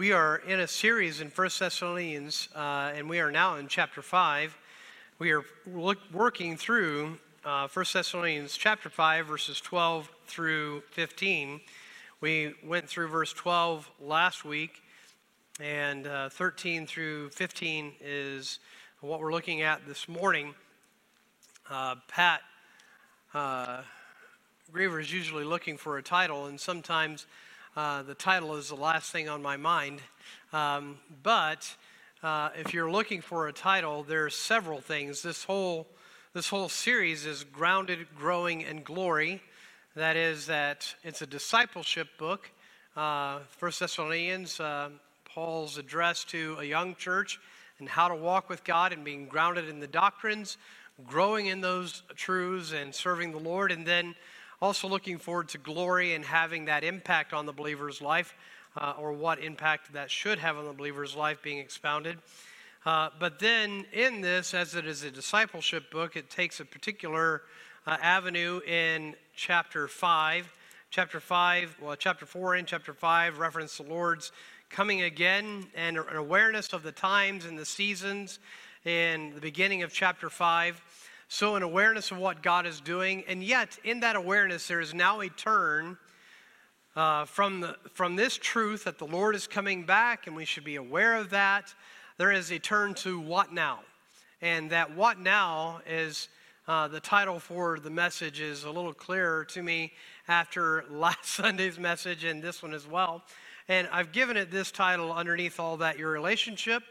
We are in a series in 1 Thessalonians, uh, and we are now in chapter 5. We are look, working through uh, 1 Thessalonians chapter 5, verses 12 through 15. We went through verse 12 last week, and uh, 13 through 15 is what we're looking at this morning. Uh, Pat uh, Griever is usually looking for a title, and sometimes uh, the title is the last thing on my mind. Um, but uh, if you're looking for a title, there's several things. This whole this whole series is grounded, growing, and glory. That is that it's a discipleship book. Uh, First Thessalonians, uh, Paul's address to a young church and how to walk with God and being grounded in the doctrines, growing in those truths, and serving the Lord, and then also looking forward to glory and having that impact on the believer's life, uh, or what impact that should have on the believer's life being expounded. Uh, but then in this, as it is a discipleship book, it takes a particular uh, avenue in chapter 5. Chapter 5, well, chapter 4 and chapter 5 reference the Lord's coming again and an awareness of the times and the seasons in the beginning of chapter 5. So, an awareness of what God is doing, and yet in that awareness, there is now a turn uh, from, the, from this truth that the Lord is coming back, and we should be aware of that. There is a turn to what now? And that what now is uh, the title for the message is a little clearer to me after last Sunday's message and this one as well. And I've given it this title underneath all that your relationship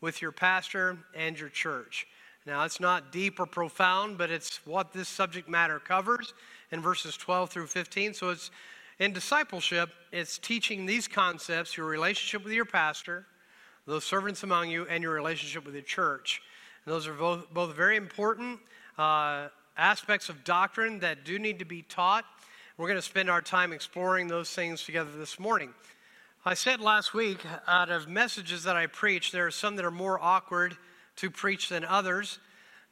with your pastor and your church. Now, it's not deep or profound, but it's what this subject matter covers in verses 12 through 15. So it's in discipleship, it's teaching these concepts your relationship with your pastor, those servants among you, and your relationship with the church. And those are both, both very important uh, aspects of doctrine that do need to be taught. We're going to spend our time exploring those things together this morning. I said last week, out of messages that I preach, there are some that are more awkward to preach than others.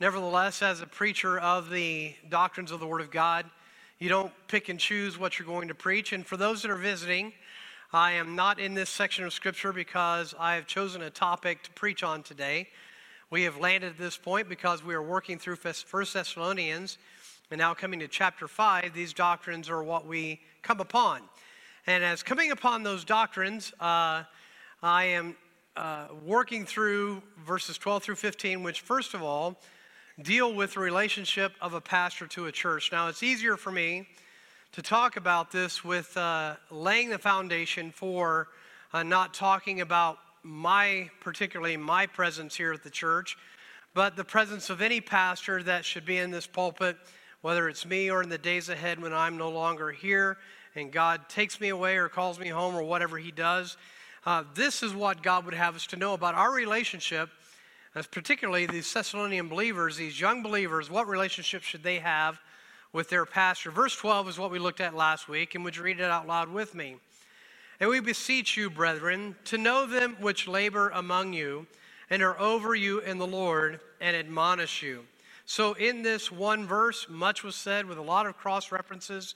Nevertheless, as a preacher of the doctrines of the Word of God, you don't pick and choose what you're going to preach. And for those that are visiting, I am not in this section of Scripture because I have chosen a topic to preach on today. We have landed at this point because we are working through First Thessalonians and now coming to chapter 5. These doctrines are what we come upon. And as coming upon those doctrines, uh, I am uh, working through verses 12 through 15, which, first of all, deal with the relationship of a pastor to a church. Now, it's easier for me to talk about this with uh, laying the foundation for uh, not talking about my, particularly my presence here at the church, but the presence of any pastor that should be in this pulpit, whether it's me or in the days ahead when I'm no longer here and God takes me away or calls me home or whatever He does. Uh, this is what God would have us to know about our relationship, as particularly these Thessalonian believers, these young believers. What relationship should they have with their pastor? Verse 12 is what we looked at last week, and would you read it out loud with me? And we beseech you, brethren, to know them which labor among you and are over you in the Lord and admonish you. So, in this one verse, much was said with a lot of cross references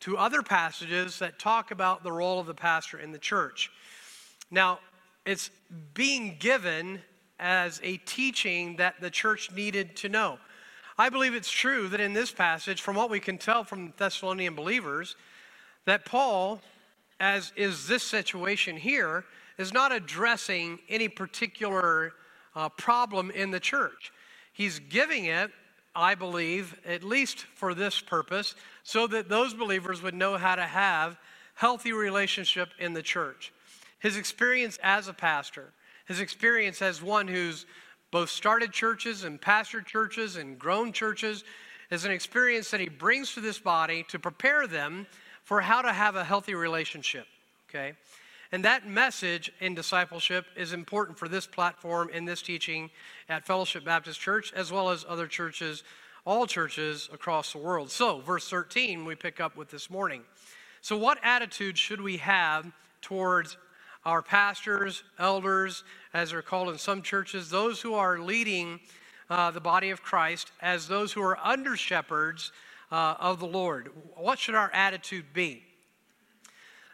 to other passages that talk about the role of the pastor in the church. Now, it's being given as a teaching that the church needed to know. I believe it's true that in this passage, from what we can tell from the Thessalonian believers, that Paul, as is this situation here, is not addressing any particular uh, problem in the church. He's giving it, I believe, at least for this purpose, so that those believers would know how to have healthy relationship in the church his experience as a pastor, his experience as one who's both started churches and pastored churches and grown churches, is an experience that he brings to this body to prepare them for how to have a healthy relationship. Okay? And that message in discipleship is important for this platform in this teaching at Fellowship Baptist Church, as well as other churches, all churches across the world. So, verse 13, we pick up with this morning. So, what attitude should we have towards our pastors, elders, as they're called in some churches, those who are leading uh, the body of Christ, as those who are under shepherds uh, of the Lord. What should our attitude be?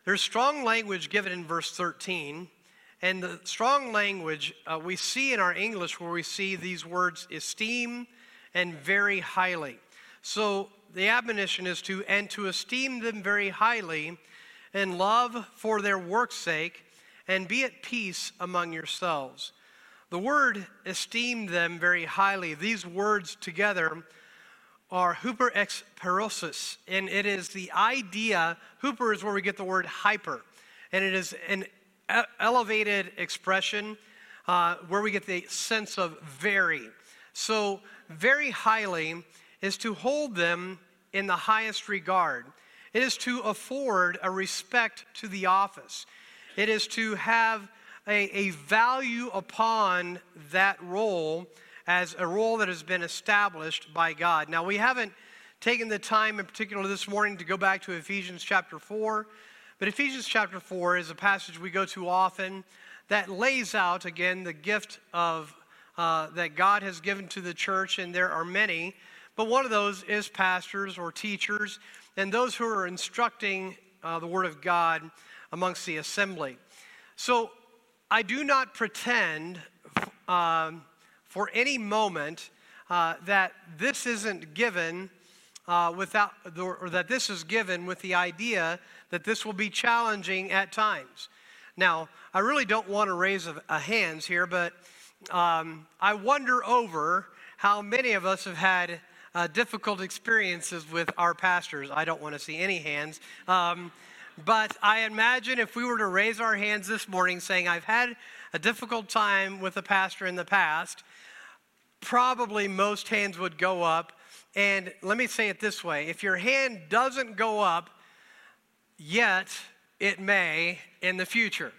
There's strong language given in verse 13, And the strong language uh, we see in our English where we see these words esteem and very highly. So the admonition is to, and to esteem them very highly in love for their work's sake, and be at peace among yourselves. The word esteemed them very highly, these words together are huper ek perissou, and it is the idea, huper is where we get the word hyper, and it is an elevated expression uh, where we get the sense of very. So, very highly is to hold them in the highest regard. It is to afford a respect to the office. It is to have a, a value upon that role as a role that has been established by God. Now, we haven't taken the time in particular this morning to go back to Ephesians chapter 4, but Ephesians chapter 4 is a passage we go to often that lays out, again, the gift of uh, that God has given to the church, and there are many but one of those is pastors or teachers and those who are instructing uh, the Word of God amongst the assembly. So I do not pretend um, for any moment uh, that this isn't given uh, without, or that this is given with the idea that this will be challenging at times. Now, I really don't want to raise a, a hands here, but um, I wonder over how many of us have had uh, difficult experiences with our pastors. I don't want to see any hands. Um, but I imagine if we were to raise our hands this morning saying, I've had a difficult time with a pastor in the past, probably most hands would go up. And let me say it this way if your hand doesn't go up yet, it may in the future.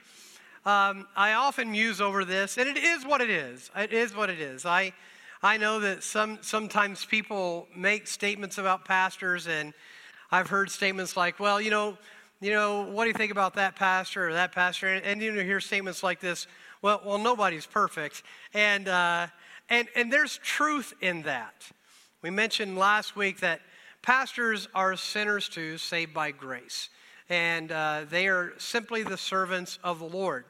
Um, I often muse over this, and it is what it is. It is what it is. I, I know that some, sometimes people make statements about pastors, and I've heard statements like, well, you know, you know, what do you think about that pastor or that pastor? And, and you know, hear statements like this, well, well, nobody's perfect. And, uh, and, and there's truth in that. We mentioned last week that pastors are sinners too, saved by grace. And uh, they are simply the servants of the Lord.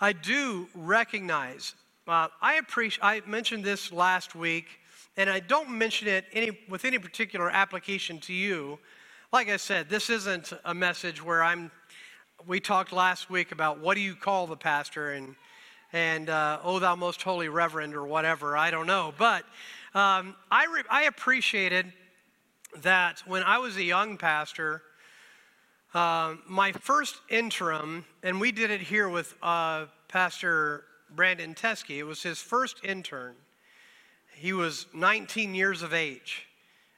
I do recognize uh, I appreciate, I mentioned this last week, and I don't mention it any, with any particular application to you. Like I said, this isn't a message where I'm, we talked last week about what do you call the pastor and, and uh, oh, thou most holy reverend or whatever, I don't know. But um, I, re- I appreciated that when I was a young pastor, uh, my first interim, and we did it here with uh, Pastor Brandon Teskey. It was his first intern. He was 19 years of age.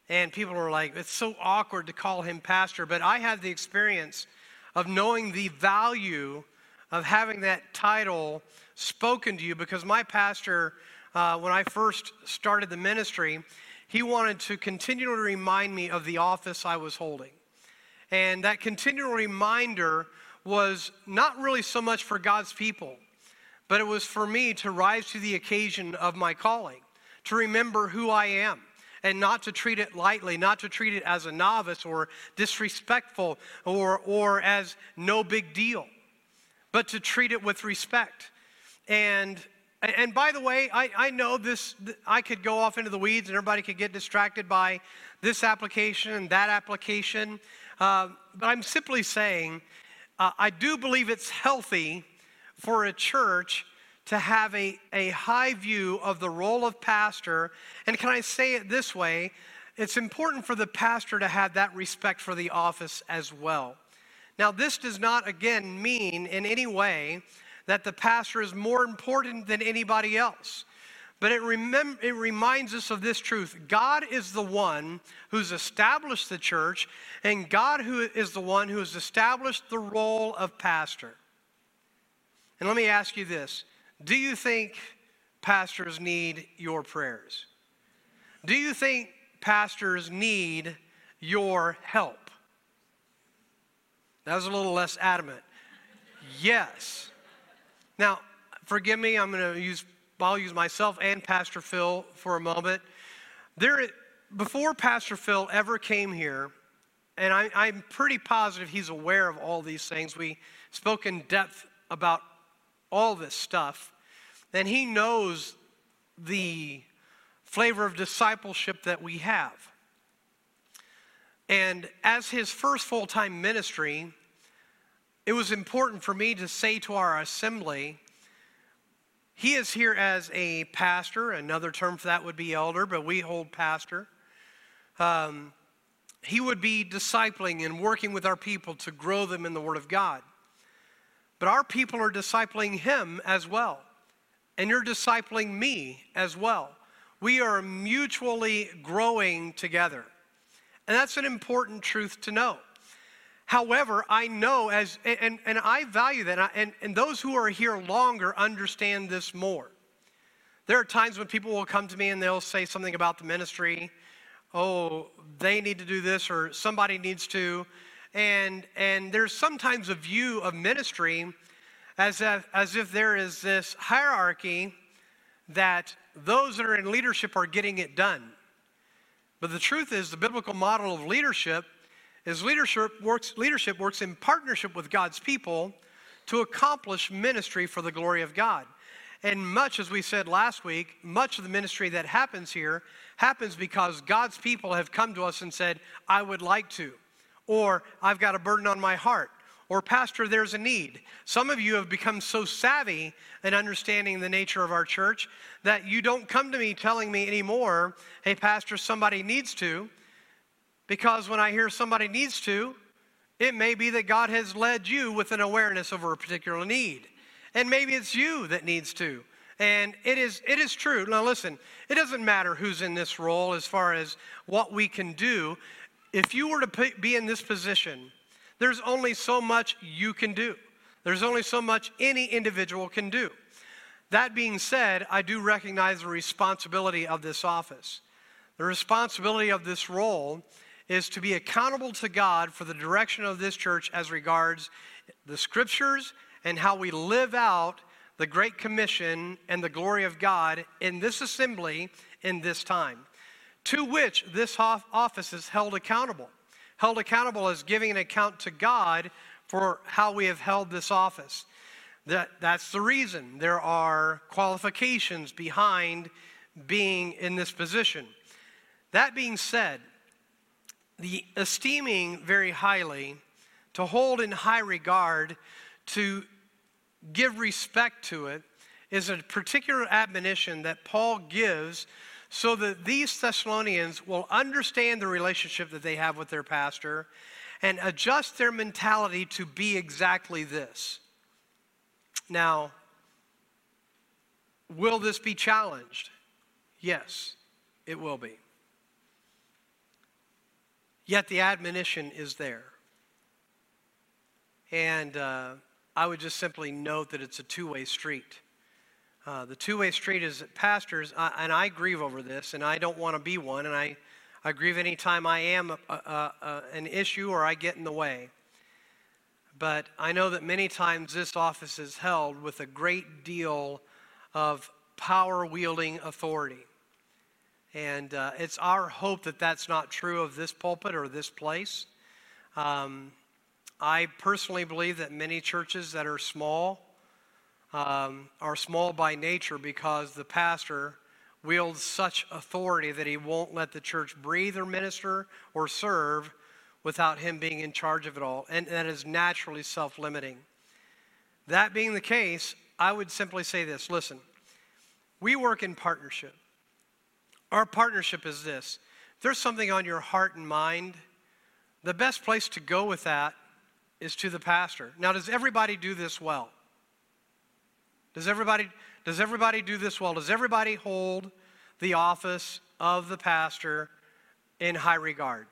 And people were like, it's so awkward to call him pastor. But I had the experience of knowing the value of having that title spoken to you because my pastor, uh, when I first started the ministry, he wanted to continually remind me of the office I was holding. And that continual reminder was not really so much for God's people, but it was for me to rise to the occasion of my calling, to remember who I am, and not to treat it lightly, not to treat it as a novice or disrespectful or, or as no big deal, but to treat it with respect. And and by the way, I, I know this, I could go off into the weeds and everybody could get distracted by this application and that application. Uh, but I'm simply saying, uh, I do believe it's healthy for a church to have a, a high view of the role of pastor. And can I say it this way? It's important for the pastor to have that respect for the office as well. Now, this does not, again, mean in any way that the pastor is more important than anybody else. But it, remem- it reminds us of this truth God is the one who's established the church, and God who is the one who has established the role of pastor. And let me ask you this Do you think pastors need your prayers? Do you think pastors need your help? That was a little less adamant. Yes. Now, forgive me, I'm going to use, I'll use myself and Pastor Phil for a moment. There, before Pastor Phil ever came here, and I, I'm pretty positive he's aware of all these things. We spoke in depth about all this stuff, and He knows the flavor of discipleship that we have. And as His first full time ministry, it was important for me to say to our assembly, he is here as a pastor. Another term for that would be elder, but we hold pastor. Um, he would be discipling and working with our people to grow them in the Word of God. But our people are discipling him as well. And you're discipling me as well. We are mutually growing together. And that's an important truth to know. However, I know as, and, and I value that, and, and, those who are here longer understand this more. There are times when people will come to me and they'll say something about the ministry. Oh, they need to do this, or somebody needs to. And, and there's sometimes a view of ministry as if, as if there is this hierarchy that those that are in leadership are getting it done. But the truth is, the biblical model of leadership is leadership works, leadership works in partnership with God's people to accomplish ministry for the glory of God. And much, as we said last week, much of the ministry that happens here happens because God's people have come to us and said, I would like to, or I've got a burden on my heart, or Pastor, there's a need. Some of you have become so savvy in understanding the nature of our church that you don't come to me telling me anymore, hey, Pastor, somebody needs to. Because when I hear somebody needs to, it may be that God has led you with an awareness over a particular need. And maybe it's you that needs to. And it is, it is true. Now, listen, it doesn't matter who's in this role as far as what we can do. If you were to be in this position, there's only so much you can do. There's only so much any individual can do. That being said, I do recognize the responsibility of this office. The responsibility of this role is to be accountable to God for the direction of this church as regards the scriptures and how we live out the Great Commission and the glory of God in this assembly in this time, to which this office is held accountable. Held accountable as giving an account to God for how we have held this office. That, that's the reason there are qualifications behind being in this position. That being said, the esteeming very highly, to hold in high regard, to give respect to it, is a particular admonition that Paul gives so that these Thessalonians will understand the relationship that they have with their pastor and adjust their mentality to be exactly this. Now, will this be challenged? Yes, it will be. Yet the admonition is there. And uh, I would just simply note that it's a two way street. Uh, the two way street is pastors, uh, and I grieve over this, and I don't want to be one, and I, I grieve anytime I am a, a, a, an issue or I get in the way. But I know that many times this office is held with a great deal of power wielding authority. And uh, it's our hope that that's not true of this pulpit or this place. Um, I personally believe that many churches that are small um, are small by nature because the pastor wields such authority that he won't let the church breathe or minister or serve without him being in charge of it all. And that is naturally self limiting. That being the case, I would simply say this listen, we work in partnership. Our partnership is this there's something on your heart and mind, the best place to go with that is to the pastor. Now, does everybody do this well? Does everybody, does everybody do this well? Does everybody hold the office of the pastor in high regard?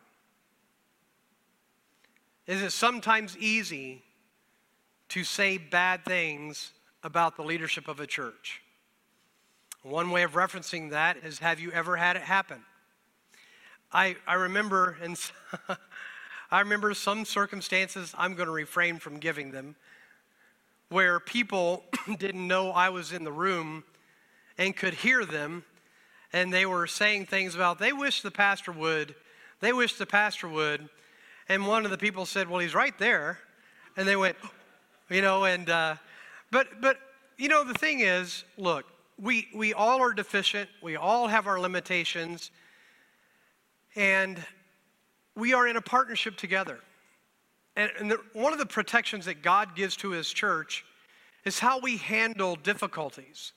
Is it sometimes easy to say bad things about the leadership of a church? One way of referencing that is have you ever had it happen? I, I remember and I remember some circumstances I'm going to refrain from giving them where people didn't know I was in the room and could hear them and they were saying things about they wish the pastor would. They wish the pastor would. And one of the people said well he's right there. And they went you know and uh, but but you know, the thing is, look, we, we all are deficient, we all have our limitations, and we are in a partnership together. And, and the, one of the protections that God gives to His church is how we handle difficulties.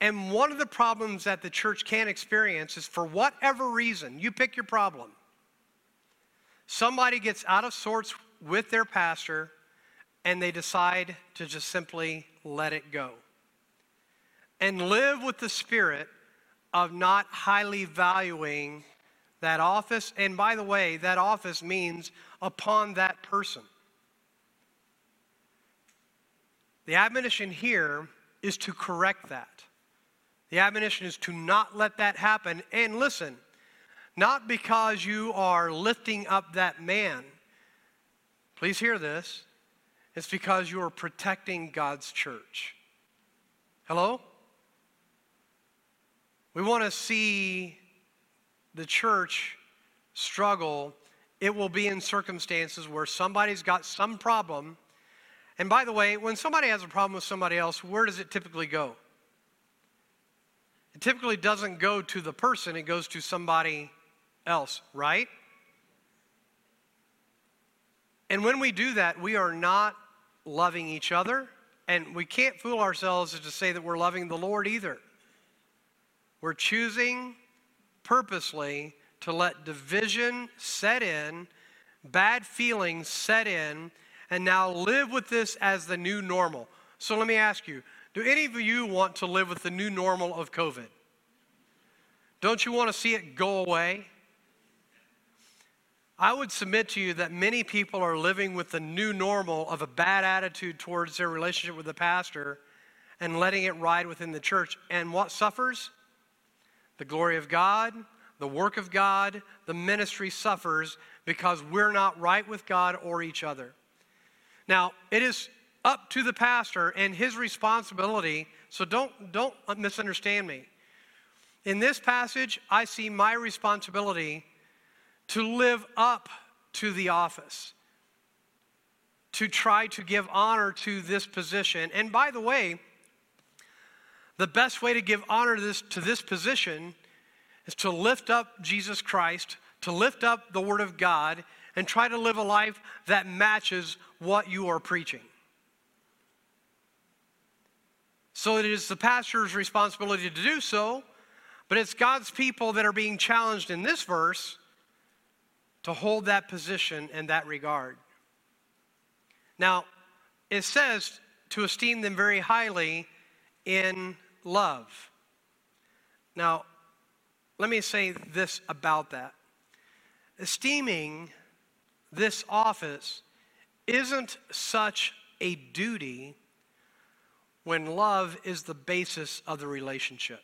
And one of the problems that the church can experience is for whatever reason, you pick your problem. Somebody gets out of sorts with their pastor and they decide to just simply let it go and live with the spirit of not highly valuing that office. And by the way, that office means upon that person. The admonition here is to correct that. The admonition is to not let that happen. And listen, not because you are lifting up that man. Please hear this. It's because you are protecting God's church. Hello? We want to see the church struggle. It will be in circumstances where somebody's got some problem. And by the way, when somebody has a problem with somebody else, where does it typically go? It typically doesn't go to the person, it goes to somebody else, right? And when we do that, we are not loving each other. And we can't fool ourselves to say that we're loving the Lord either. We're choosing purposely to let division set in, bad feelings set in, and now live with this as the new normal. So let me ask you do any of you want to live with the new normal of COVID? Don't you want to see it go away? I would submit to you that many people are living with the new normal of a bad attitude towards their relationship with the pastor and letting it ride within the church. And what suffers? The glory of God, the work of God, the ministry suffers because we're not right with God or each other. Now, it is up to the pastor and his responsibility, so don't, don't misunderstand me. In this passage, I see my responsibility to live up to the office, to try to give honor to this position. And by the way, the best way to give honor to this, to this position is to lift up Jesus Christ, to lift up the Word of God, and try to live a life that matches what you are preaching. So it is the pastor's responsibility to do so, but it's God's people that are being challenged in this verse to hold that position in that regard. Now, it says to esteem them very highly in love. Now, let me say this about that. Esteeming this office isn't such a duty when love is the basis of the relationship.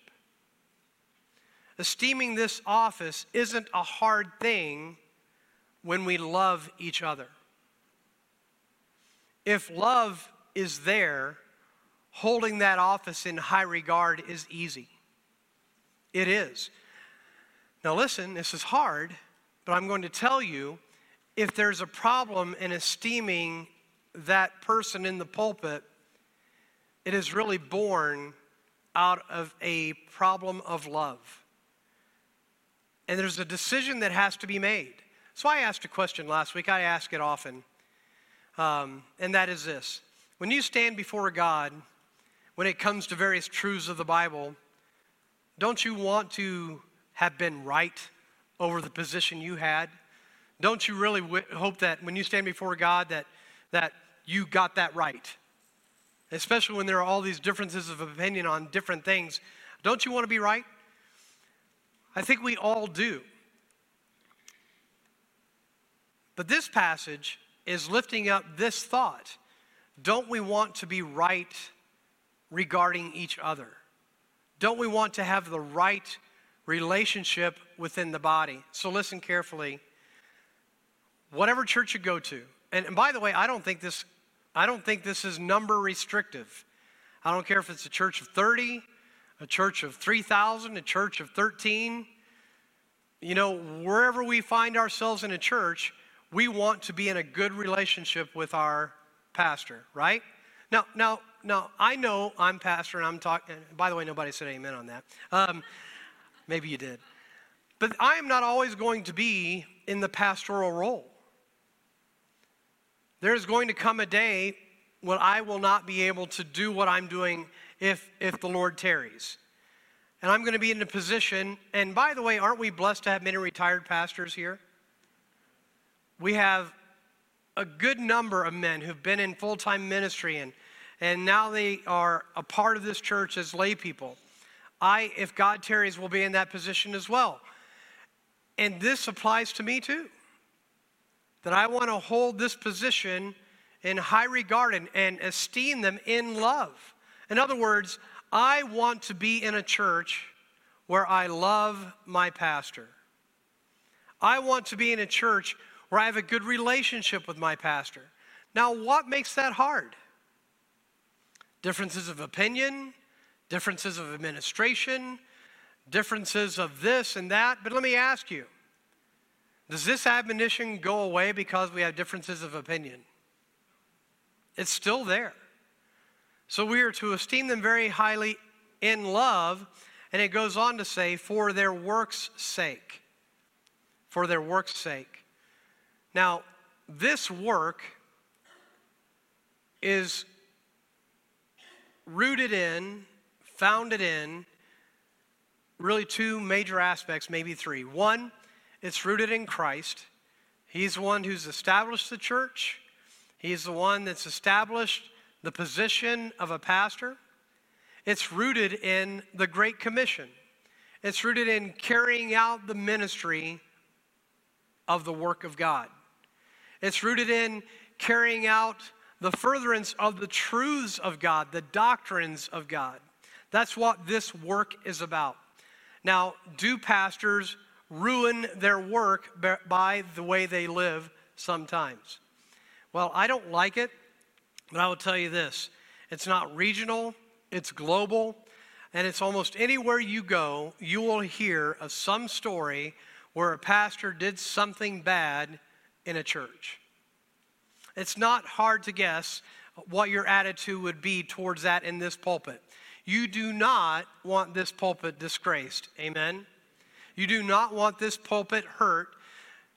Esteeming this office isn't a hard thing when we love each other. If love is there, holding that office in high regard is easy. It is. Now, listen, this is hard, but I'm going to tell you if there's a problem in esteeming that person in the pulpit, it is really born out of a problem of love. And there's a decision that has to be made. So I asked a question last week. I ask it often. Um, and that is this When you stand before God, when it comes to various truths of the Bible, don't you want to have been right over the position you had? Don't you really w- hope that when you stand before God that, that you got that right? Especially when there are all these differences of opinion on different things. Don't you want to be right? I think we all do. But this passage is lifting up this thought Don't we want to be right regarding each other? Don't we want to have the right relationship within the body? So listen carefully. Whatever church you go to, and, and by the way, I don't think this I don't think this is number restrictive. I don't care if it's a church of 30, a church of 3,000, a church of 13. You know, wherever we find ourselves in a church, we want to be in a good relationship with our pastor, right? Now, now, now, I know I'm pastor and I'm talking, by the way, nobody said amen on that. Um, maybe you did. But I am not always going to be in the pastoral role. There's going to come a day when I will not be able to do what I'm doing if, if the Lord tarries. And I'm going to be in a position, and by the way, aren't we blessed to have many retired pastors here? We have a good number of men who've been in full time ministry and, and now they are a part of this church as lay people. I, if God tarries, will be in that position as well. And this applies to me too. That I want to hold this position in high regard and, and esteem them in love. In other words, I want to be in a church where I love my pastor. I want to be in a church where I have a good relationship with my pastor. Now, what makes that hard? Differences of opinion, differences of administration, differences of this and that. But let me ask you does this admonition go away because we have differences of opinion? It's still there. So we are to esteem them very highly in love. And it goes on to say, for their work's sake. For their work's sake. Now, this work is rooted in, founded in, really two major aspects, maybe three. One, it's rooted in Christ. He's the one who's established the church, He's the one that's established the position of a pastor. It's rooted in the Great Commission, it's rooted in carrying out the ministry of the work of God. It's rooted in carrying out the furtherance of the truths of God, the doctrines of God. That's what this work is about. Now, do pastors ruin their work by the way they live sometimes? Well, I don't like it, but I will tell you this it's not regional, it's global, and it's almost anywhere you go, you will hear of some story where a pastor did something bad in a church. It's not hard to guess what your attitude would be towards that in this pulpit. You do not want this pulpit disgraced. Amen? You do not want this pulpit hurt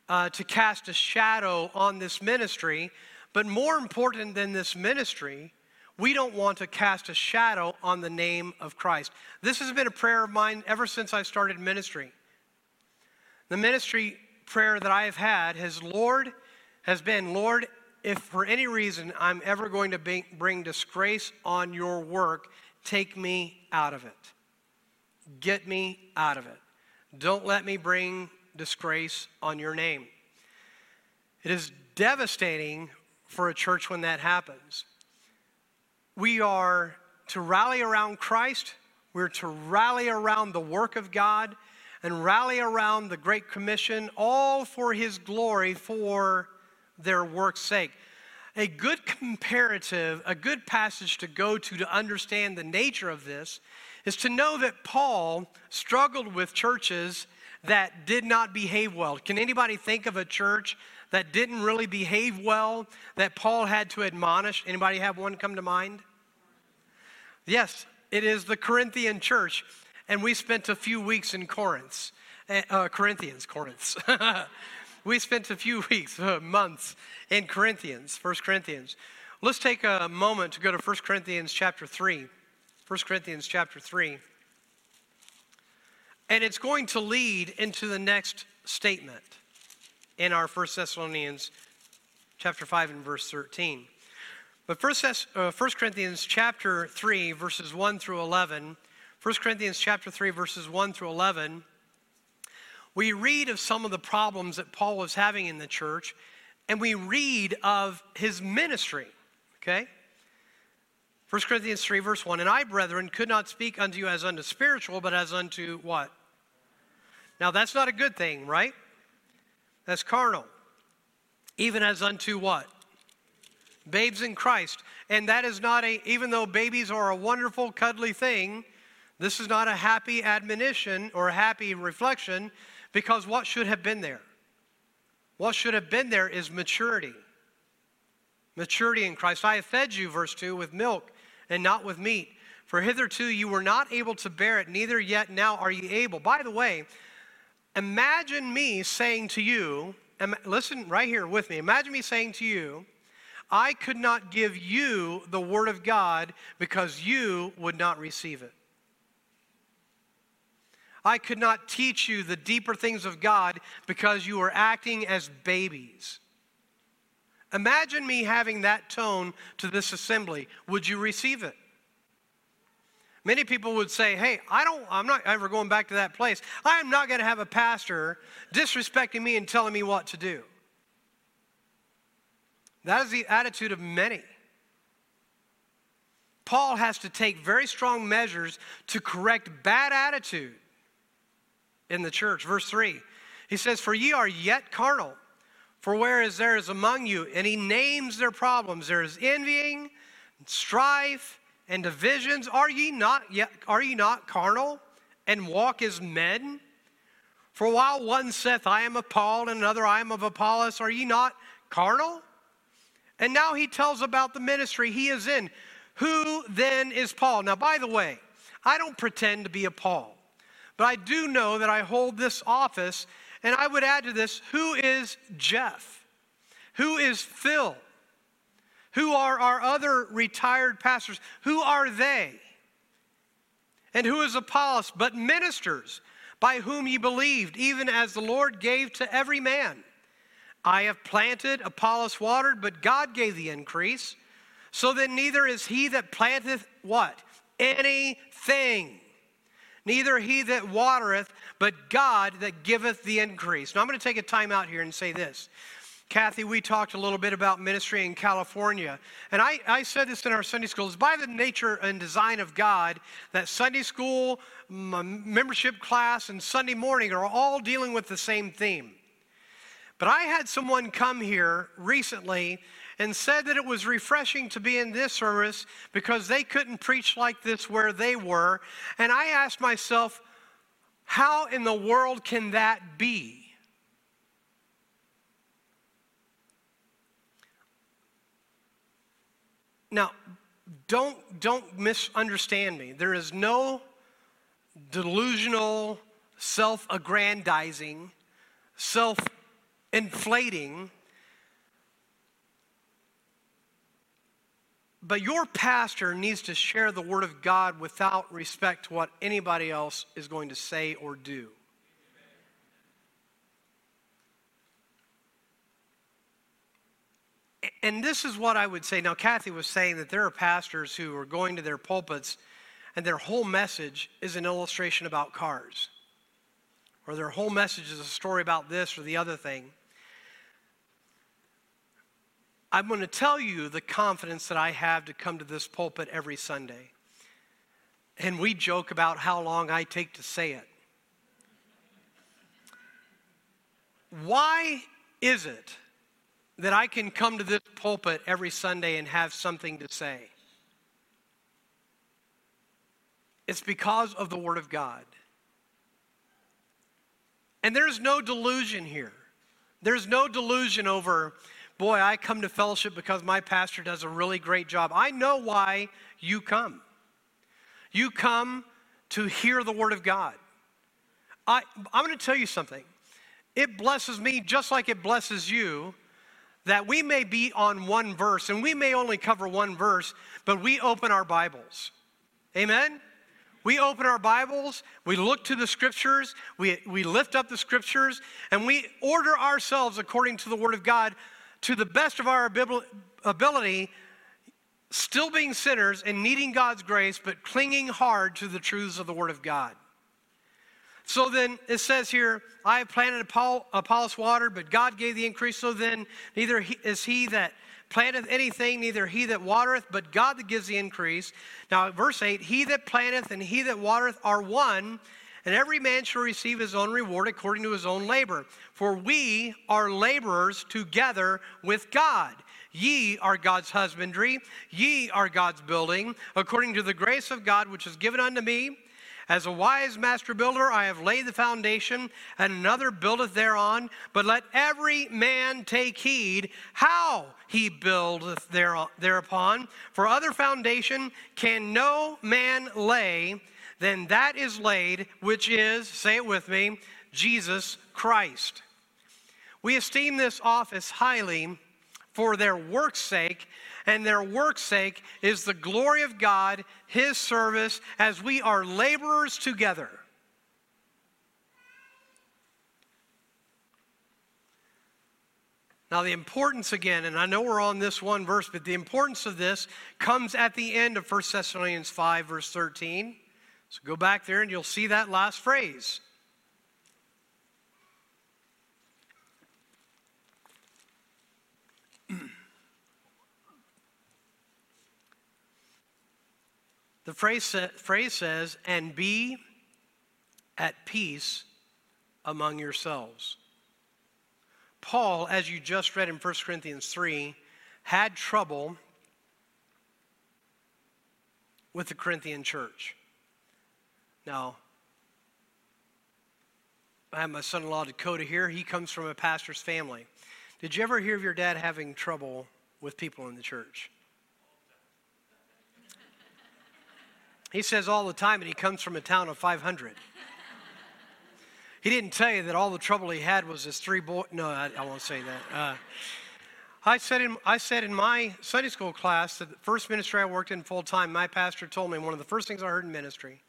uh, to cast a shadow on this ministry. But more important than this ministry, we don't want to cast a shadow on the name of Christ. This has been a prayer of mine ever since I started ministry. The ministry prayer that I have had has Lord has been Lord if for any reason I'm ever going to bring disgrace on your work, take me out of it. Get me out of it. Don't let me bring disgrace on your name. It is devastating for a church when that happens. We are to rally around Christ, we're to rally around the work of God, and rally around the Great Commission, all for His glory, for their work's sake. A good comparative, a good passage to go to to understand the nature of this is to know that Paul struggled with churches that did not behave well. Can anybody think of a church that didn't really behave well that Paul had to admonish? Anybody have one come to mind? Yes, it is the Corinthian church, and we spent a few weeks in Corinth, eh, uh, Corinthians, Corinth. we spent a few weeks, uh, months in Corinthians, First Corinthians. Let's take a moment to go to 1 Corinthians chapter 3. 1 Corinthians chapter 3. And it's going to lead into the next statement in our 1 Thessalonians chapter 5 and verse 13. But 1 uh, Corinthians chapter 3 verses 1 through 11, 1 Corinthians chapter 3 verses 1 through 11, we read of some of the problems that Paul was having in the church, and we read of his ministry, okay? 1 Corinthians 3, verse 1 And I, brethren, could not speak unto you as unto spiritual, but as unto what? Now, that's not a good thing, right? That's carnal. Even as unto what? Babes in Christ. And that is not a, even though babies are a wonderful, cuddly thing, this is not a happy admonition or a happy reflection because what should have been there? What should have been there is maturity. maturity in Christ. I have fed you, verse 2, with milk and not with meat. For hitherto you were not able to bear it, neither yet now are ye able. By the way, imagine me saying to you, listen right here with me, imagine me saying to you, I could not give you the word of God because you would not receive it. I could not teach you the deeper things of God because you were acting as babies. Imagine me having that tone to this assembly. Would you receive it? Many people would say, "Hey, I don't I'm not ever going back to that place. I am not going to have a pastor disrespecting me and telling me what to do." That is the attitude of many. Paul has to take very strong measures to correct bad attitude in the church. Verse 3, he says, For ye are yet carnal. For whereas there is among you, and he names their problems, there is envying, strife, and divisions. Are ye not yet are ye not carnal and walk as men? For while one saith, I am of Paul, and another, I am of Apollos, are ye not carnal? And now he tells about the ministry he is in. Who then is Paul? Now, by the way, I don't pretend to be a Paul, but I do know that I hold this office and I would add to this who is Jeff? Who is Phil? Who are our other retired pastors? Who are they? And who is Apollos? But ministers by whom ye believed, even as the Lord gave to every man. I have planted, Apollos watered, but God gave the increase. So then neither is he that planteth what? Anything neither he that watereth, but God that giveth the increase. Now I'm going to take a time out here and say this. Kathy, we talked a little bit about ministry in California. And I, I said this in our Sunday school. It's by the nature and design of God that Sunday school, membership class, and Sunday morning are all dealing with the same theme. But I had someone come here recently and said that it was refreshing to be in this service because they couldn't preach like this where they were. And I asked myself, how in the world can that be? Now, don't, don't misunderstand me. There is no delusional, self aggrandizing, self inflating But your pastor needs to share the Word of God without respect to what anybody else is going to say or do. And this is what I would say. Now, Kathy was saying that there are pastors who are going to their pulpits and their whole message is an illustration about cars, or their whole message is a story about this or the other thing. I'm going to tell you the confidence that I have to come to this pulpit every Sunday. And we joke about how long I take to say it. Why is it that I can come to this pulpit every Sunday and have something to say? It's because of the Word of God. And there's no delusion here. There's no delusion over boy, I come to fellowship because my pastor does a really great job. I know why you come. You come to hear the Word of God. I, I'm going to tell you something. It blesses me just like it blesses you that we may be on one verse and we may only cover one verse, but we open our Bibles. Amen? We open our Bibles, we look to the scriptures, we, we lift up the scriptures, and we order ourselves according to the Word of God to the best of our ability, still being sinners and needing God's grace, but clinging hard to the truths of the Word of God. So then it says here, I have planted Apollos watered, but God gave the increase. So then neither is he that planteth anything, neither he that watereth, but God that gives the increase. Now, verse 8, he that planteth and he that watereth are one, and every man shall receive his own reward according to his own labor. For we are laborers together with God. Ye are God's husbandry, ye are God's building, according to the grace of God which is given unto me. As a wise master builder, I have laid the foundation, and another buildeth thereon. But let every man take heed how he buildeth thereupon. For other foundation can no man lay than that is laid, which is, say it with me, Jesus Christ. We esteem this office highly for their work's sake, and their work's sake is the glory of God, His service, as we are laborers together. Now, the importance again, and I know we're on this one verse, but the importance of this comes at the end of 1 Thessalonians 5, verse 13. So go back there and you'll see that last phrase. The phrase, phrase says, and be at peace among yourselves. Paul, as you just read in 1 Corinthians 3, had trouble with the Corinthian church. Now, I have my son in law Dakota here. He comes from a pastor's family. Did you ever hear of your dad having trouble with people in the church? He says all the time, and he comes from a town of 500. he didn't tell you that all the trouble he had was his three boys. No, I, I, won't say that. Uh, I said, in, I said in my Sunday school class that the first ministry I worked in full time, my pastor told me one of the first things I heard in ministry,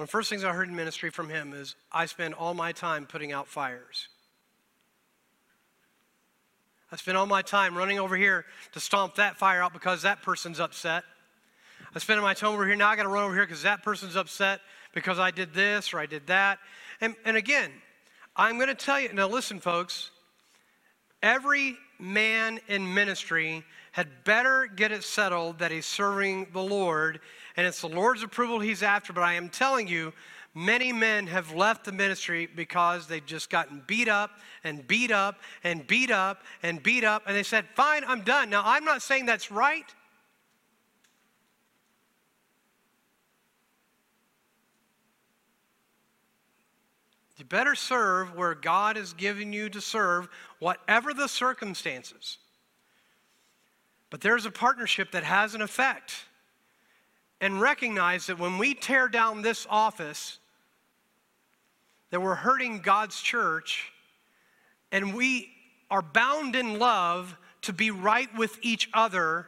one of the first things I heard in ministry from him is I spend all my time putting out fires. I spend all my time running over here to stomp that fire out because that person's upset. I spend my time over here. Now I got to run over here because that person's upset because I did this or I did that. And, and again, I'm going to tell you now, listen, folks, every man in ministry had better get it settled that he's serving the Lord and it's the Lord's approval he's after. But I am telling you, many men have left the ministry because they've just gotten beat up and beat up and beat up and beat up. And they said, Fine, I'm done. Now, I'm not saying that's right. You better serve where God has given you to serve, whatever the circumstances. But there's a partnership that has an effect. And recognize that when we tear down this office, that we're hurting God's church, and we are bound in love to be right with each other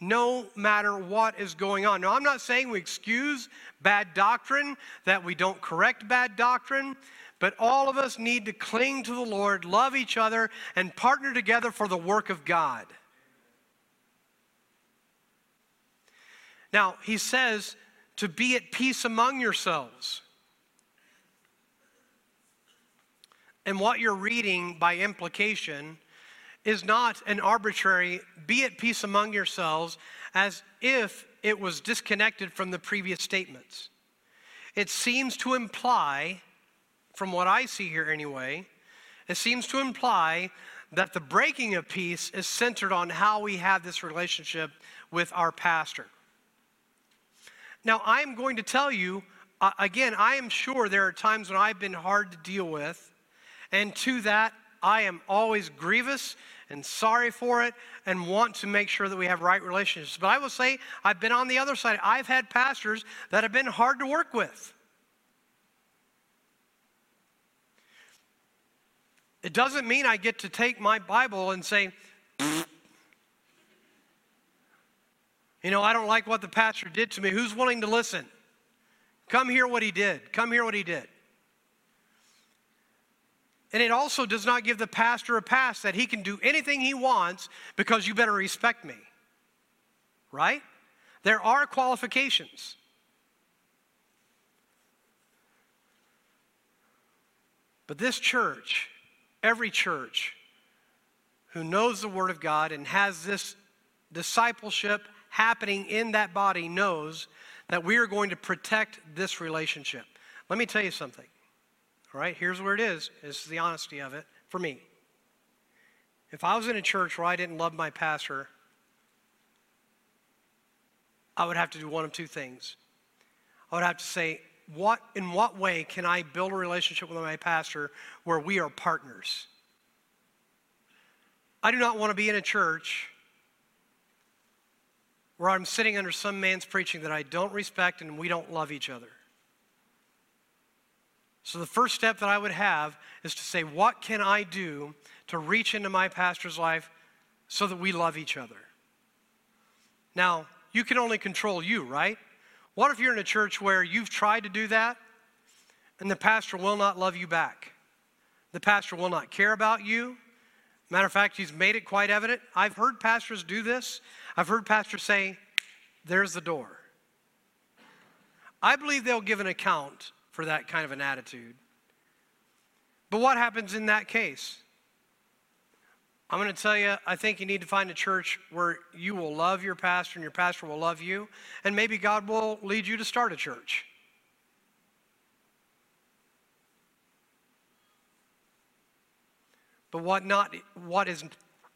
no matter what is going on. Now, I'm not saying we excuse bad doctrine, that we don't correct bad doctrine, but all of us need to cling to the Lord, love each other, and partner together for the work of God. Now, he says to be at peace among yourselves. And what you're reading by implication is not an arbitrary be at peace among yourselves as if it was disconnected from the previous statements. It seems to imply from what I see here anyway, it seems to imply that the breaking of peace is centered on how we have this relationship with our pastor. Now, I'm going to tell you, uh, again, I am sure there are times when I've been hard to deal with, and to that, I am always grievous and sorry for it and want to make sure that we have right relationships. But I will say, I've been on the other side. I've had pastors that have been hard to work with. It doesn't mean I get to take my Bible and say, you know, I don't like what the pastor did to me. Who's willing to listen? Come hear what he did. Come hear what he did. And it also does not give the pastor a pass that he can do anything he wants because you better respect me. Right? There are qualifications. But this church every church who knows the Word of God and has this discipleship happening in that body knows that we are going to protect this relationship. Let me tell you something. All right, here's where it is. This is the honesty of it for me. If I was in a church where I didn't love my pastor, I would have to do one of two things. I would have to say, what, in what way can I build a relationship with my pastor where we are partners? I do not want to be in a church where I'm sitting under some man's preaching that I don't respect and we don't love each other. So, the first step that I would have is to say, What can I do to reach into my pastor's life so that we love each other? Now, you can only control you, right? What if you're in a church where you've tried to do that and the pastor will not love you back? The pastor will not care about you. Matter of fact, he's made it quite evident. I've heard pastors do this. I've heard pastors say, There's the door. I believe they'll give an account for that kind of an attitude. But what happens in that case? I'm going to tell you, I think you need to find a church where you will love your pastor and your pastor will love you, and maybe God will lead you to start a church. But what not what is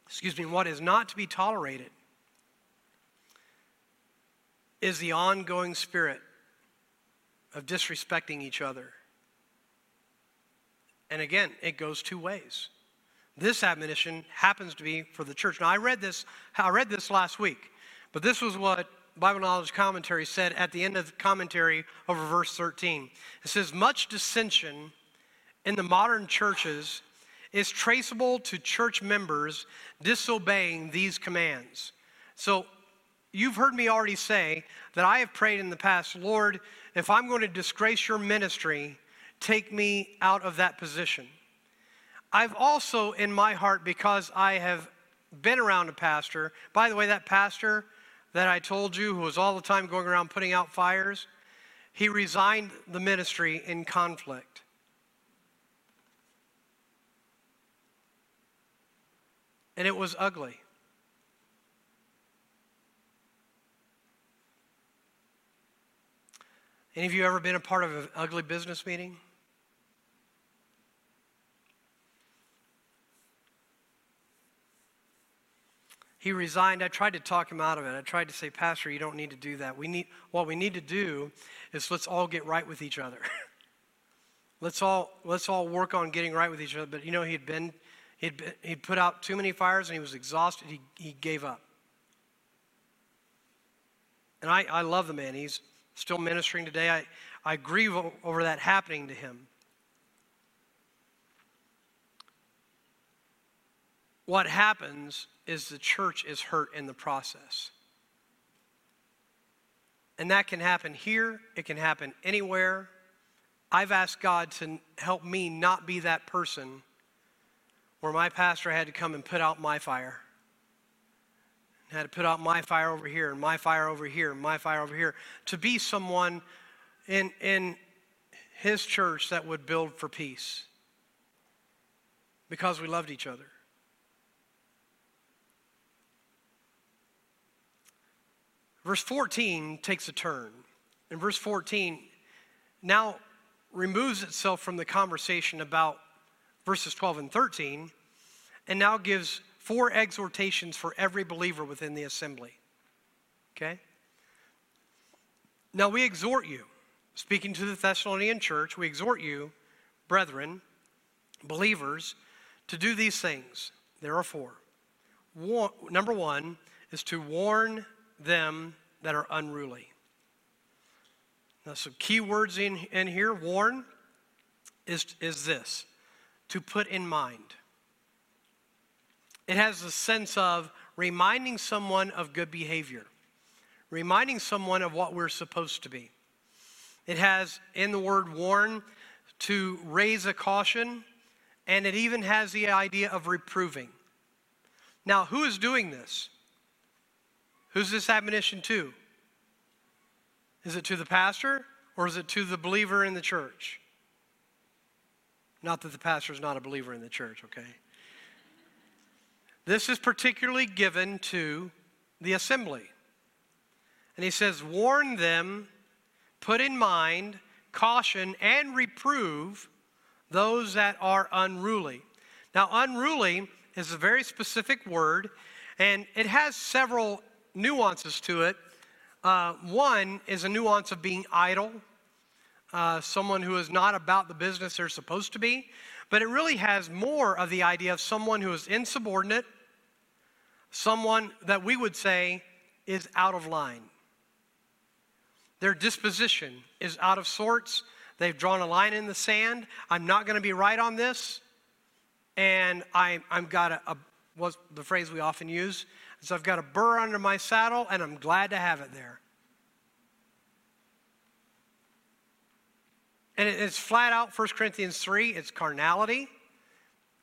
excuse me, what is not to be tolerated is the ongoing spirit of disrespecting each other. And again, it goes two ways. This admonition happens to be for the church. Now, I read this, I read this last week, but this was what Bible Knowledge Commentary said at the end of the commentary over verse 13. It says, Much dissension in the modern churches is traceable to church members disobeying these commands. So, you've heard me already say that I have prayed in the past, Lord, if I'm going to disgrace your ministry, take me out of that position. I've also, in my heart, because I have been around a pastor, by the way, that pastor that I told you who was all the time going around putting out fires, he resigned the ministry in conflict. And it was ugly. Any of you ever been a part of an ugly business meeting? He resigned. I tried to talk him out of it. I tried to say, Pastor, you don't need to do that. We need what we need to do is let's all get right with each other. let's all let's all work on getting right with each other. But you know, he'd been he'd he'd put out too many fires and he was exhausted. He he gave up. And I, I love the man. He's still ministering today. I, I grieve over that happening to him. What happens is the church is hurt in the process. And that can happen here, it can happen anywhere. I've asked God to help me not be that person where my pastor had to come and put out my fire And had to put out my fire over here and my fire over here and my fire over here to be someone in, in his church that would build for peace because we loved each other. Verse 14 takes a turn. And verse 14 now removes itself from the conversation about verses 12 and 13 and now gives four exhortations for every believer within the assembly. Okay? Now we exhort you, speaking to the Thessalonian church, we exhort you, brethren, believers, to do these things. There are four. One, number one is to warn them that are unruly. Now, some key words in, in here warn is, is this to put in mind. It has a sense of reminding someone of good behavior, reminding someone of what we're supposed to be. It has, in the word warn, to raise a caution, and it even has the idea of reproving. Now, who is doing this? Who's this admonition to? Is it to the pastor or is it to the believer in the church? Not that the pastor is not a believer in the church, okay? This is particularly given to the assembly. And he says, Warn them, put in mind, caution, and reprove those that are unruly. Now, unruly is a very specific word, and it has several nuances to it. Uh, one is a nuance of being idle, uh, someone who is not about the business they're supposed to be, but it really has more of the idea of someone who is insubordinate, someone that we would say is out of line. Their disposition is out of sorts. They've drawn a line in the sand. I'm not going to be right on this. And I, I've got a, a, what's the phrase we often use? So I've got a burr under my saddle, and I'm glad to have it there. And it's flat out 1 Corinthians 3, it's carnality.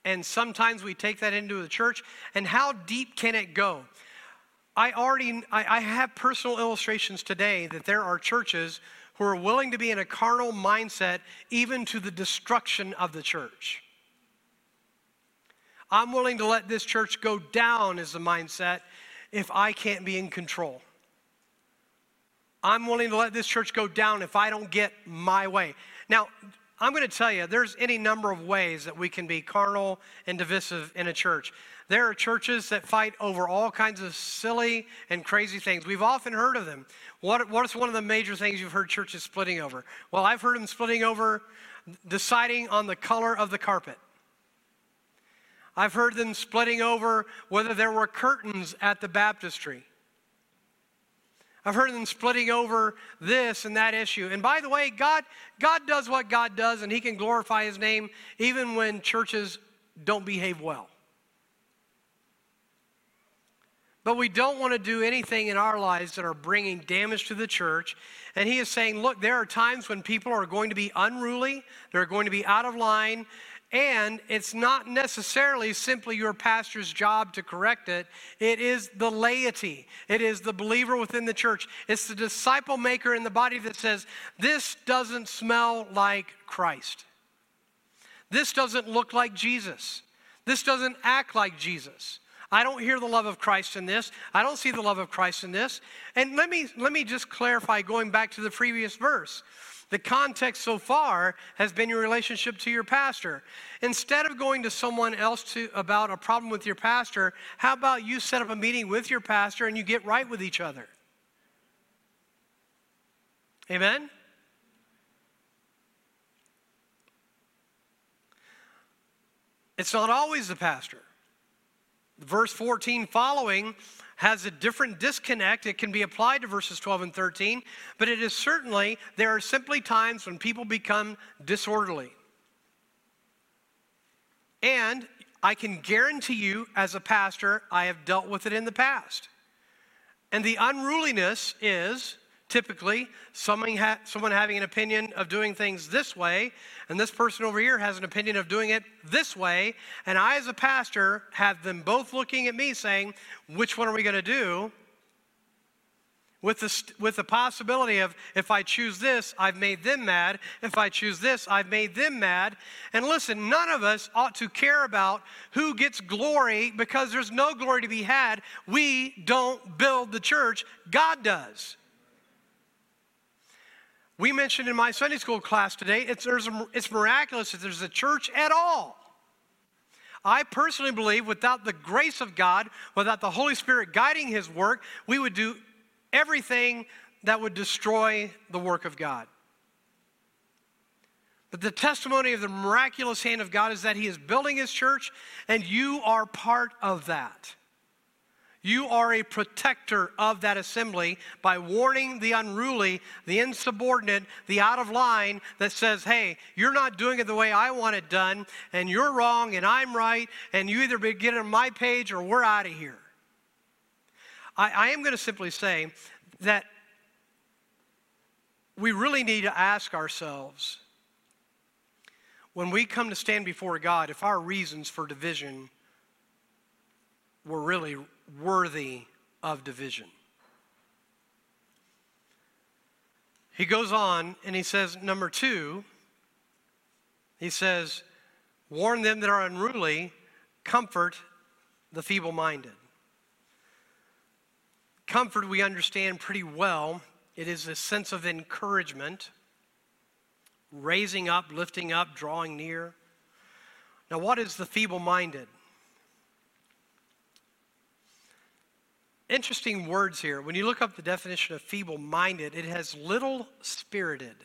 And sometimes we take that into the church. And how deep can it go? I already I, I have personal illustrations today that there are churches who are willing to be in a carnal mindset even to the destruction of the church. I'm willing to let this church go down as the mindset if I can't be in control. I'm willing to let this church go down if I don't get my way. Now, I'm going to tell you, there's any number of ways that we can be carnal and divisive in a church. There are churches that fight over all kinds of silly and crazy things. We've often heard of them. What, what's one of the major things you've heard churches splitting over? Well, I've heard them splitting over deciding on the color of the carpet. I've heard them splitting over whether there were curtains at the baptistry. I've heard them splitting over this and that issue. And by the way, God, God does what God does, and He can glorify His name even when churches don't behave well. But we don't want to do anything in our lives that are bringing damage to the church. And he is saying, look, there are times when people are going to be unruly, they're going to be out of line, and it's not necessarily simply your pastor's job to correct it. It is the laity, it is the believer within the church, it's the disciple maker in the body that says, This doesn't smell like Christ. This doesn't look like Jesus. This doesn't act like Jesus. I don't hear the love of Christ in this. I don't see the love of Christ in this. And let me, let me just clarify going back to the previous verse. The context so far has been your relationship to your pastor. Instead of going to someone else to, about a problem with your pastor, how about you set up a meeting with your pastor and you get right with each other? Amen? It's not always the pastor verse 14 following has a different disconnect. It can be applied to verses 12 and 13, but it is certainly, there are simply times when people become disorderly. And I can guarantee you, as a pastor, I have dealt with it in the past. And the unruliness is typically someone, ha- someone having an opinion of doing things this way, and this person over here has an opinion of doing it this way, and I, as a pastor, have them both looking at me saying, which one are we going to do? With the, with the possibility of if I choose this, I've made them mad. If I choose this, I've made them mad. And listen, none of us ought to care about who gets glory because there's no glory to be had. We don't build the church, God does. We mentioned in my Sunday school class today, it's, it's miraculous that there's a church at all. I personally believe without the grace of God, without the Holy Spirit guiding His work, we would do everything that would destroy the work of God. But the testimony of the miraculous hand of God is that He is building His church, and you are part of that. You are a protector of that assembly by warning the unruly, the insubordinate, the out of line that says, hey, you're not doing it the way I want it done, and you're wrong, and I'm right, and you either get on my page or we're out of here. I, I am going to simply say that we really need to ask ourselves when we come to stand before God if our reasons for division were really worthy of division. He goes on and he says, number two, he says, warn them that are unruly, comfort the feeble minded. Comfort, we understand pretty well. It is a sense of encouragement, raising up, lifting up, drawing near. Now, what is the feeble minded? Interesting words here. When you look up the definition of feeble minded, it has little spirited.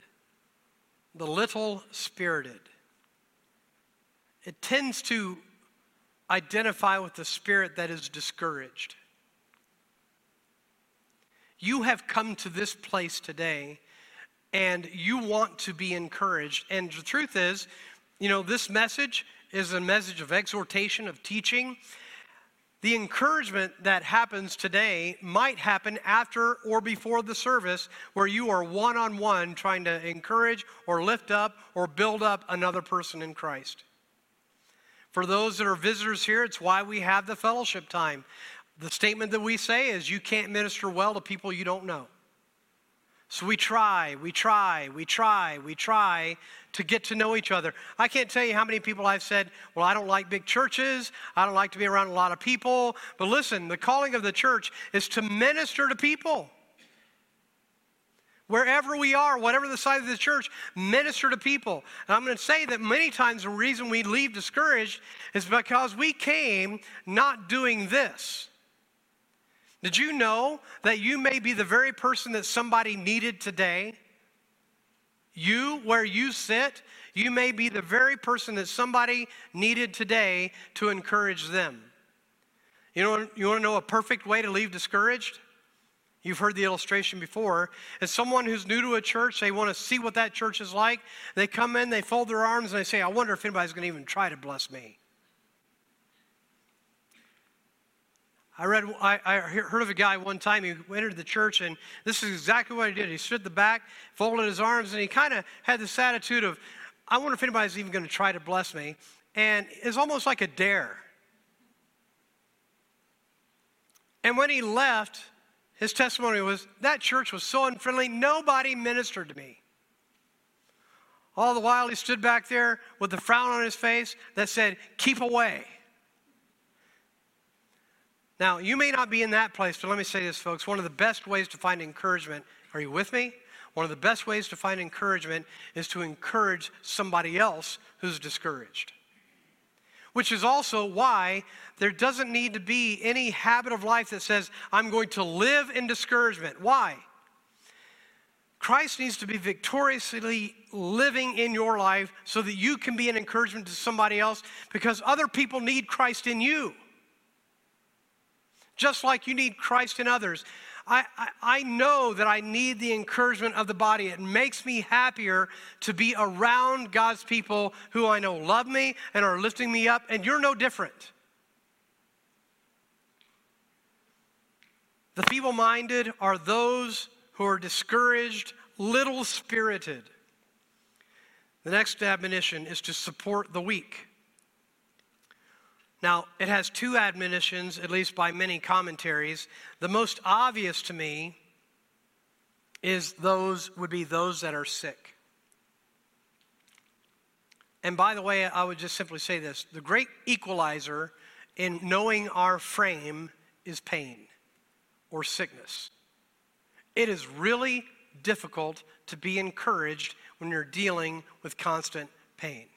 The little spirited. It tends to identify with the spirit that is discouraged. You have come to this place today and you want to be encouraged. And the truth is, you know, this message is a message of exhortation, of teaching. The encouragement that happens today might happen after or before the service where you are one on one trying to encourage or lift up or build up another person in Christ. For those that are visitors here, it's why we have the fellowship time. The statement that we say is you can't minister well to people you don't know. So we try, we try, we try, we try to get to know each other. I can't tell you how many people I've said, Well, I don't like big churches. I don't like to be around a lot of people. But listen, the calling of the church is to minister to people. Wherever we are, whatever the size of the church, minister to people. And I'm going to say that many times the reason we leave discouraged is because we came not doing this. Did you know that you may be the very person that somebody needed today? You, where you sit, you may be the very person that somebody needed today to encourage them. You know, you want to know a perfect way to leave discouraged? You've heard the illustration before. As someone who's new to a church, they want to see what that church is like. They come in, they fold their arms, and they say, I wonder if anybody's going to even try to bless me. I read, I, I, heard of a guy one time, he entered the church, and this is exactly what he did. He stood at the back, folded his arms, and he kind of had this attitude of, I wonder if anybody's even going to try to bless me. And it's almost like a dare. And when he left, his testimony was, that church was so unfriendly, nobody ministered to me. All the while, he stood back there with a frown on his face that said, Keep away. Now, you may not be in that place, but let me say this, folks. One of the best ways to find encouragement, are you with me? One of the best ways to find encouragement is to encourage somebody else who's discouraged. Which is also why there doesn't need to be any habit of life that says, I'm going to live in discouragement. Why? Christ needs to be victoriously living in your life so that you can be an encouragement to somebody else because other people need Christ in you just like you need Christ in others. I, I, I, know that I need the encouragement of the body. It makes me happier to be around God's people who I know love me and are lifting me up, and you're no different. The feeble minded are those who are discouraged, little spirited. The next admonition is to support the weak. Now, it has two admonitions, at least by many commentaries. The most obvious to me is those would be those that are sick. And by the way, I would just simply say this the great equalizer in knowing our frame is pain or sickness. It is really difficult to be encouraged when you're dealing with constant pain.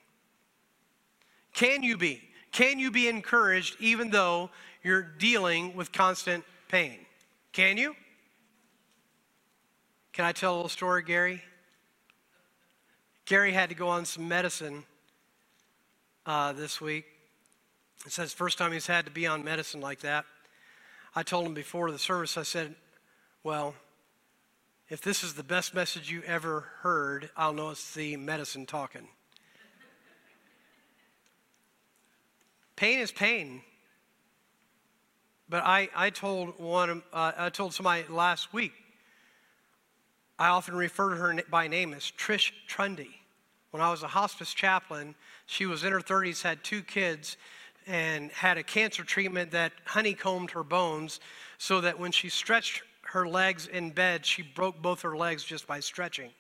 Can you be? Can you be encouraged even though you're dealing with constant pain? Can you? Can I tell a little story, Gary? Gary had to go on some medicine uh, this week. It says first time he's had to be on medicine like that. I told him before the service, I said, Well, if this is the best message you ever heard, I'll know it's the medicine talking. Pain is pain. But I, I told one, uh, I told somebody last week, I often refer to her by name as Trish Trundy. When I was a hospice chaplain, she was in her 30s, had two kids, and had a cancer treatment that honeycombed her bones so that when she stretched her legs in bed, she broke both her legs just by stretching.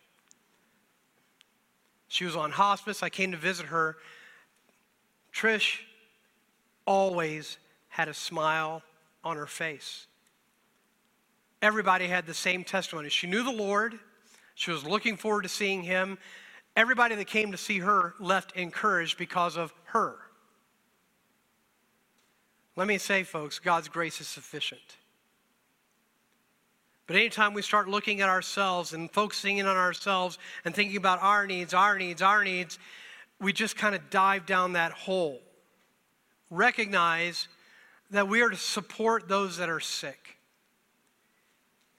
She was on hospice. I came to visit her. Trish always had a smile on her face. Everybody had the same testimony. She knew the Lord, she was looking forward to seeing him. Everybody that came to see her left encouraged because of her. Let me say, folks, God's grace is sufficient. But anytime we start looking at ourselves and focusing in on ourselves and thinking about our needs, our needs, our needs, we just kind of dive down that hole. Recognize that we are to support those that are sick.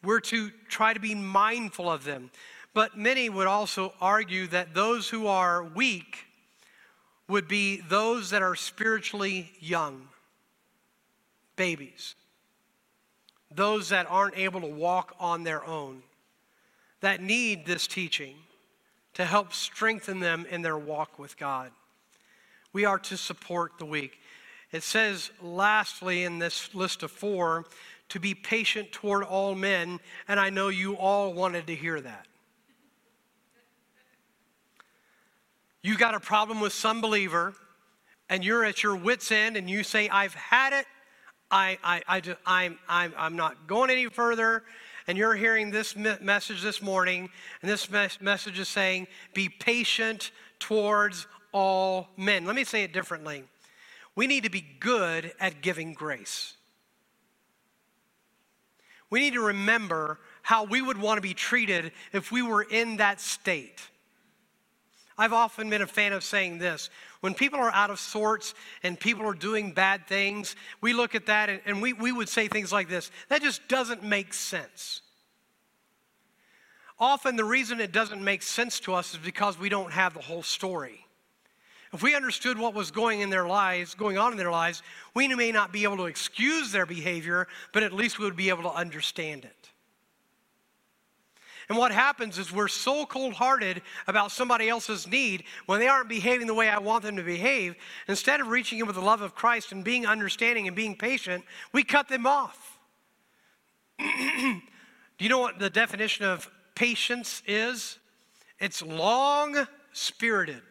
We're to try to be mindful of them. But many would also argue that those who are weak would be those that are spiritually young, babies those that aren't able to walk on their own, that need this teaching to help strengthen them in their walk with God. We are to support the weak. It says, lastly, in this list of four, to be patient toward all men, and I know you all wanted to hear that. You got a problem with some believer, and you're at your wits' end, and you say, I've had it, I, I, I just, I'm, I'm, I'm not going any further. And you're hearing this message this morning, and this mes- message is saying, be patient towards all men. Let me say it differently. We need to be good at giving grace. We need to remember how we would want to be treated if we were in that state. I've often been a fan of saying this when people are out of sorts and people are doing bad things, we look at that and, we, we would say things like this that just doesn't make sense. Often, the reason it doesn't make sense to us is because we don't have the whole story. If we understood what was going in their lives, going on in their lives, we may not be able to excuse their behavior, but at least we would be able to understand it. And what happens is we're so cold hearted about somebody else's need when they aren't behaving the way I want them to behave. Instead of reaching in with the love of Christ and being understanding and being patient, we cut them off. Do you know what the definition of patience is? It's long spirited.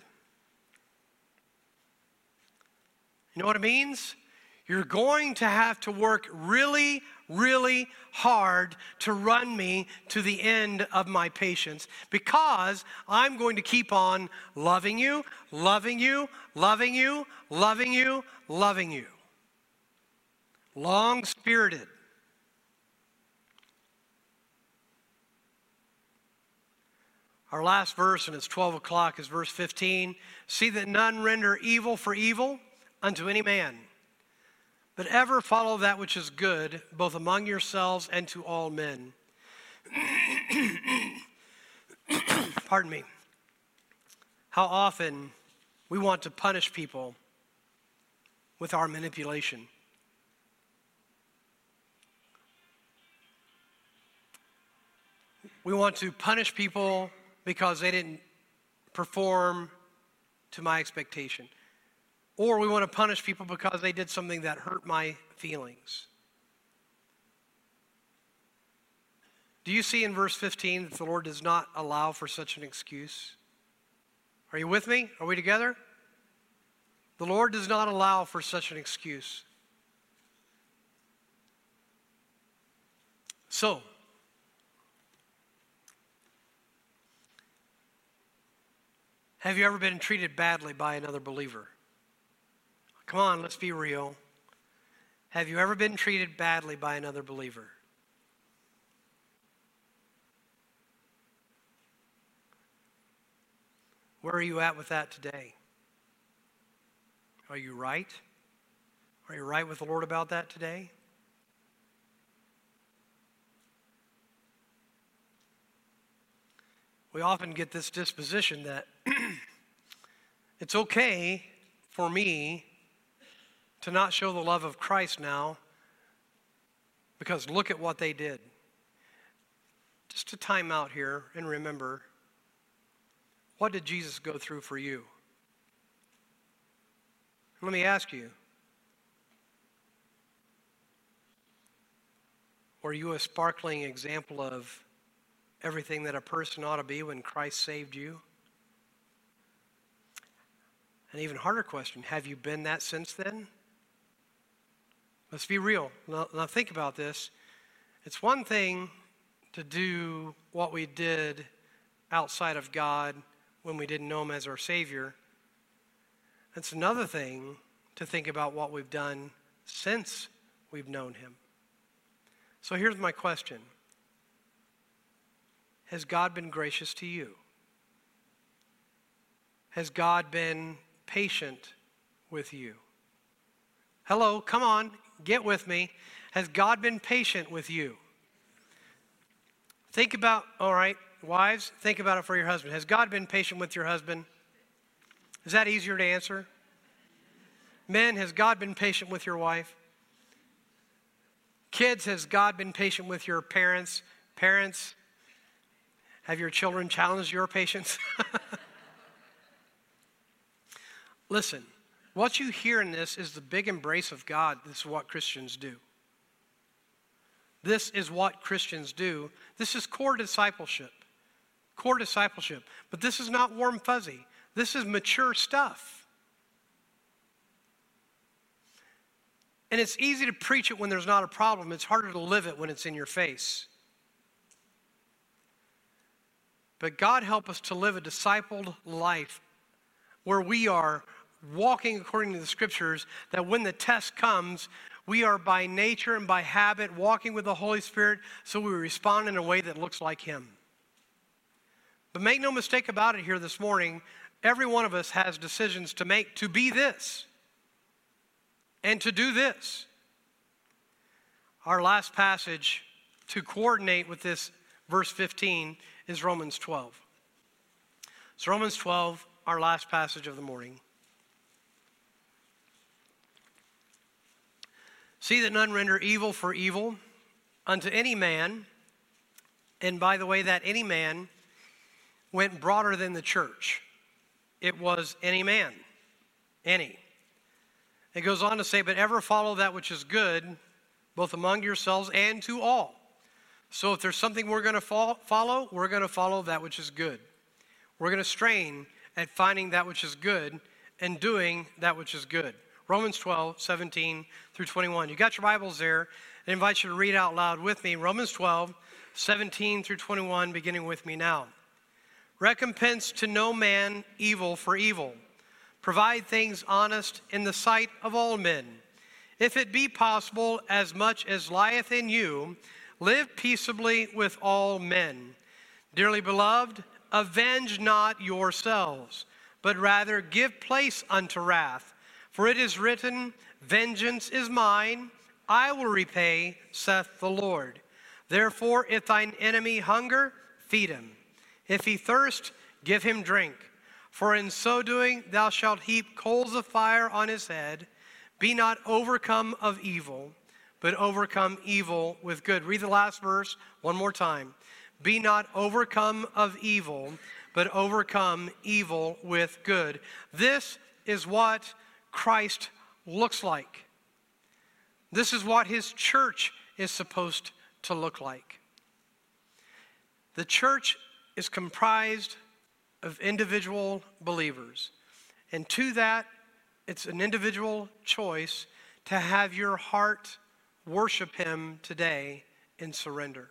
You know what it means? You're going to have to work really, really hard to run me to the end of my patience because I'm going to keep on loving you, loving you, loving you, loving you, loving you. Long spirited. Our last verse, and it's 12 o'clock, is verse 15. See that none render evil for evil unto any man but ever follow that which is good, both among yourselves and to all men. Pardon me. How often we want to punish people with our manipulation. We want to punish people because they didn't perform to my expectation. Or we want to punish people because they did something that hurt my feelings. Do you see in verse 15 that the Lord does not allow for such an excuse? Are you with me? Are we together? The Lord does not allow for such an excuse. So, have you ever been treated badly by another believer? Come on, let's be real. Have you ever been treated badly by another believer? Where are you at with that today? Are you right? Are you right with the Lord about that today? We often get this disposition that it's okay for me to not show the love of Christ now because look at what they did. Just to time out here and remember what did Jesus go through for you? Let me ask you Were you a sparkling example of everything that a person ought to be when Christ saved you? An even harder question have you been that since then? Let's be real. Now, now, think about this. It's one thing to do what we did outside of God when we didn't know Him as our Savior. It's another thing to think about what we've done since we've known Him. So here's my question has God been gracious to you? Has God been patient with you? Hello, come on, get with me. Has God been patient with you? Think about, all right, wives, think about it for your husband. Has God been patient with your husband? Is that easier to answer? Men, has God been patient with your wife? Kids, has God been patient with your parents? Parents, have your children challenged your patience? Listen, what you hear in this is the big embrace of God. This is what Christians do. This is what Christians do. This is core discipleship. Core discipleship. But this is not warm fuzzy. This is mature stuff. And it's easy to preach it when there's not a problem. It's harder to live it when it's in your face. But God help us to live a discipled life where we are walking according to the scriptures, that when the test comes, we are by nature and by habit walking with the Holy Spirit, so we respond in a way that looks like Him. But make no mistake about it here this morning, every one of us has decisions to make to be this and to do this. Our last passage to coordinate with this verse 15 is Romans 12. So, Romans 12, our last passage of the morning. See that none render evil for evil unto any man. And by the way, that any man went broader than the church. It was any man. Any. It goes on to say, But ever follow that which is good, both among yourselves and to all. So if there's something we're going to follow, we're going to follow that which is good. We're going to strain at finding that which is good and doing that which is good. Romans 12, 17 through 21. You got your Bibles there. I invite you to read out loud with me Romans 12, 17 through 21, beginning with me now. Recompense to no man evil for evil. Provide things honest in the sight of all men. If it be possible, as much as lieth in you, live peaceably with all men. Dearly beloved, avenge not yourselves, but rather give place unto wrath. For it is written, Vengeance is mine, I will repay, saith the Lord. Therefore, if thine enemy hunger, feed him. If he thirst, give him drink. For in so doing, thou shalt heap coals of fire on his head. Be not overcome of evil, but overcome evil with good. Read the last verse one more time. Be not overcome of evil, but overcome evil with good. This is what Christ looks like. This is what his church is supposed to look like. The church is comprised of individual believers. And to that, it's an individual choice to have your heart worship him today in surrender.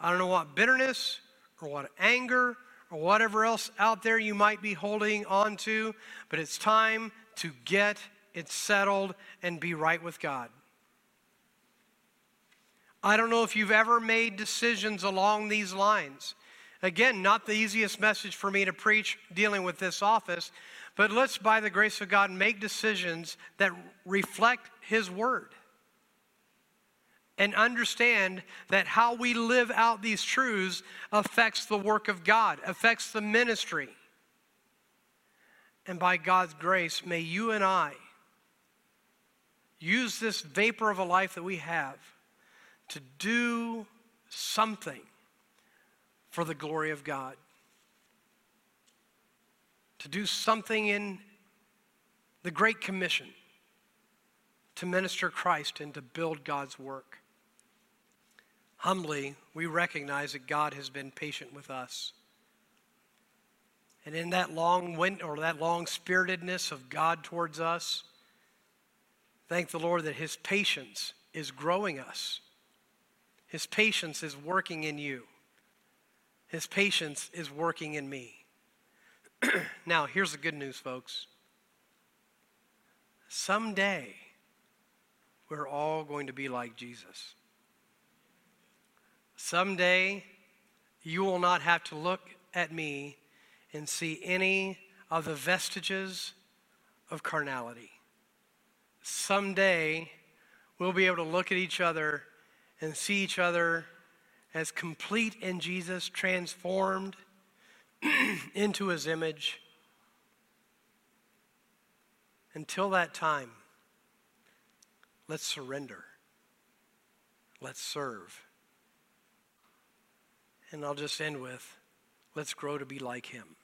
I don't know what bitterness or what anger or whatever else out there you might be holding on to, but it's time to get it settled and be right with God. I don't know if you've ever made decisions along these lines. Again, not the easiest message for me to preach dealing with this office, but let's, by the grace of God, make decisions that reflect His Word and understand that how we live out these truths affects the work of God, affects the ministry. And by God's grace, may you and I use this vapor of a life that we have to do something for the glory of God. To do something in the Great Commission to minister Christ and to build God's work humbly, we recognize that God has been patient with us. And in that long wind or that long spiritedness of God towards us, thank the Lord that His patience is growing us. His patience is working in you. His patience is working in me. now, here's the good news, folks. Someday, we're all going to be like Jesus. Someday, you will not have to look at me and see any of the vestiges of carnality. Someday, we'll be able to look at each other and see each other as complete in Jesus, transformed into his image. Until that time, let's surrender. Let's serve. And I'll just end with let's grow to be like him.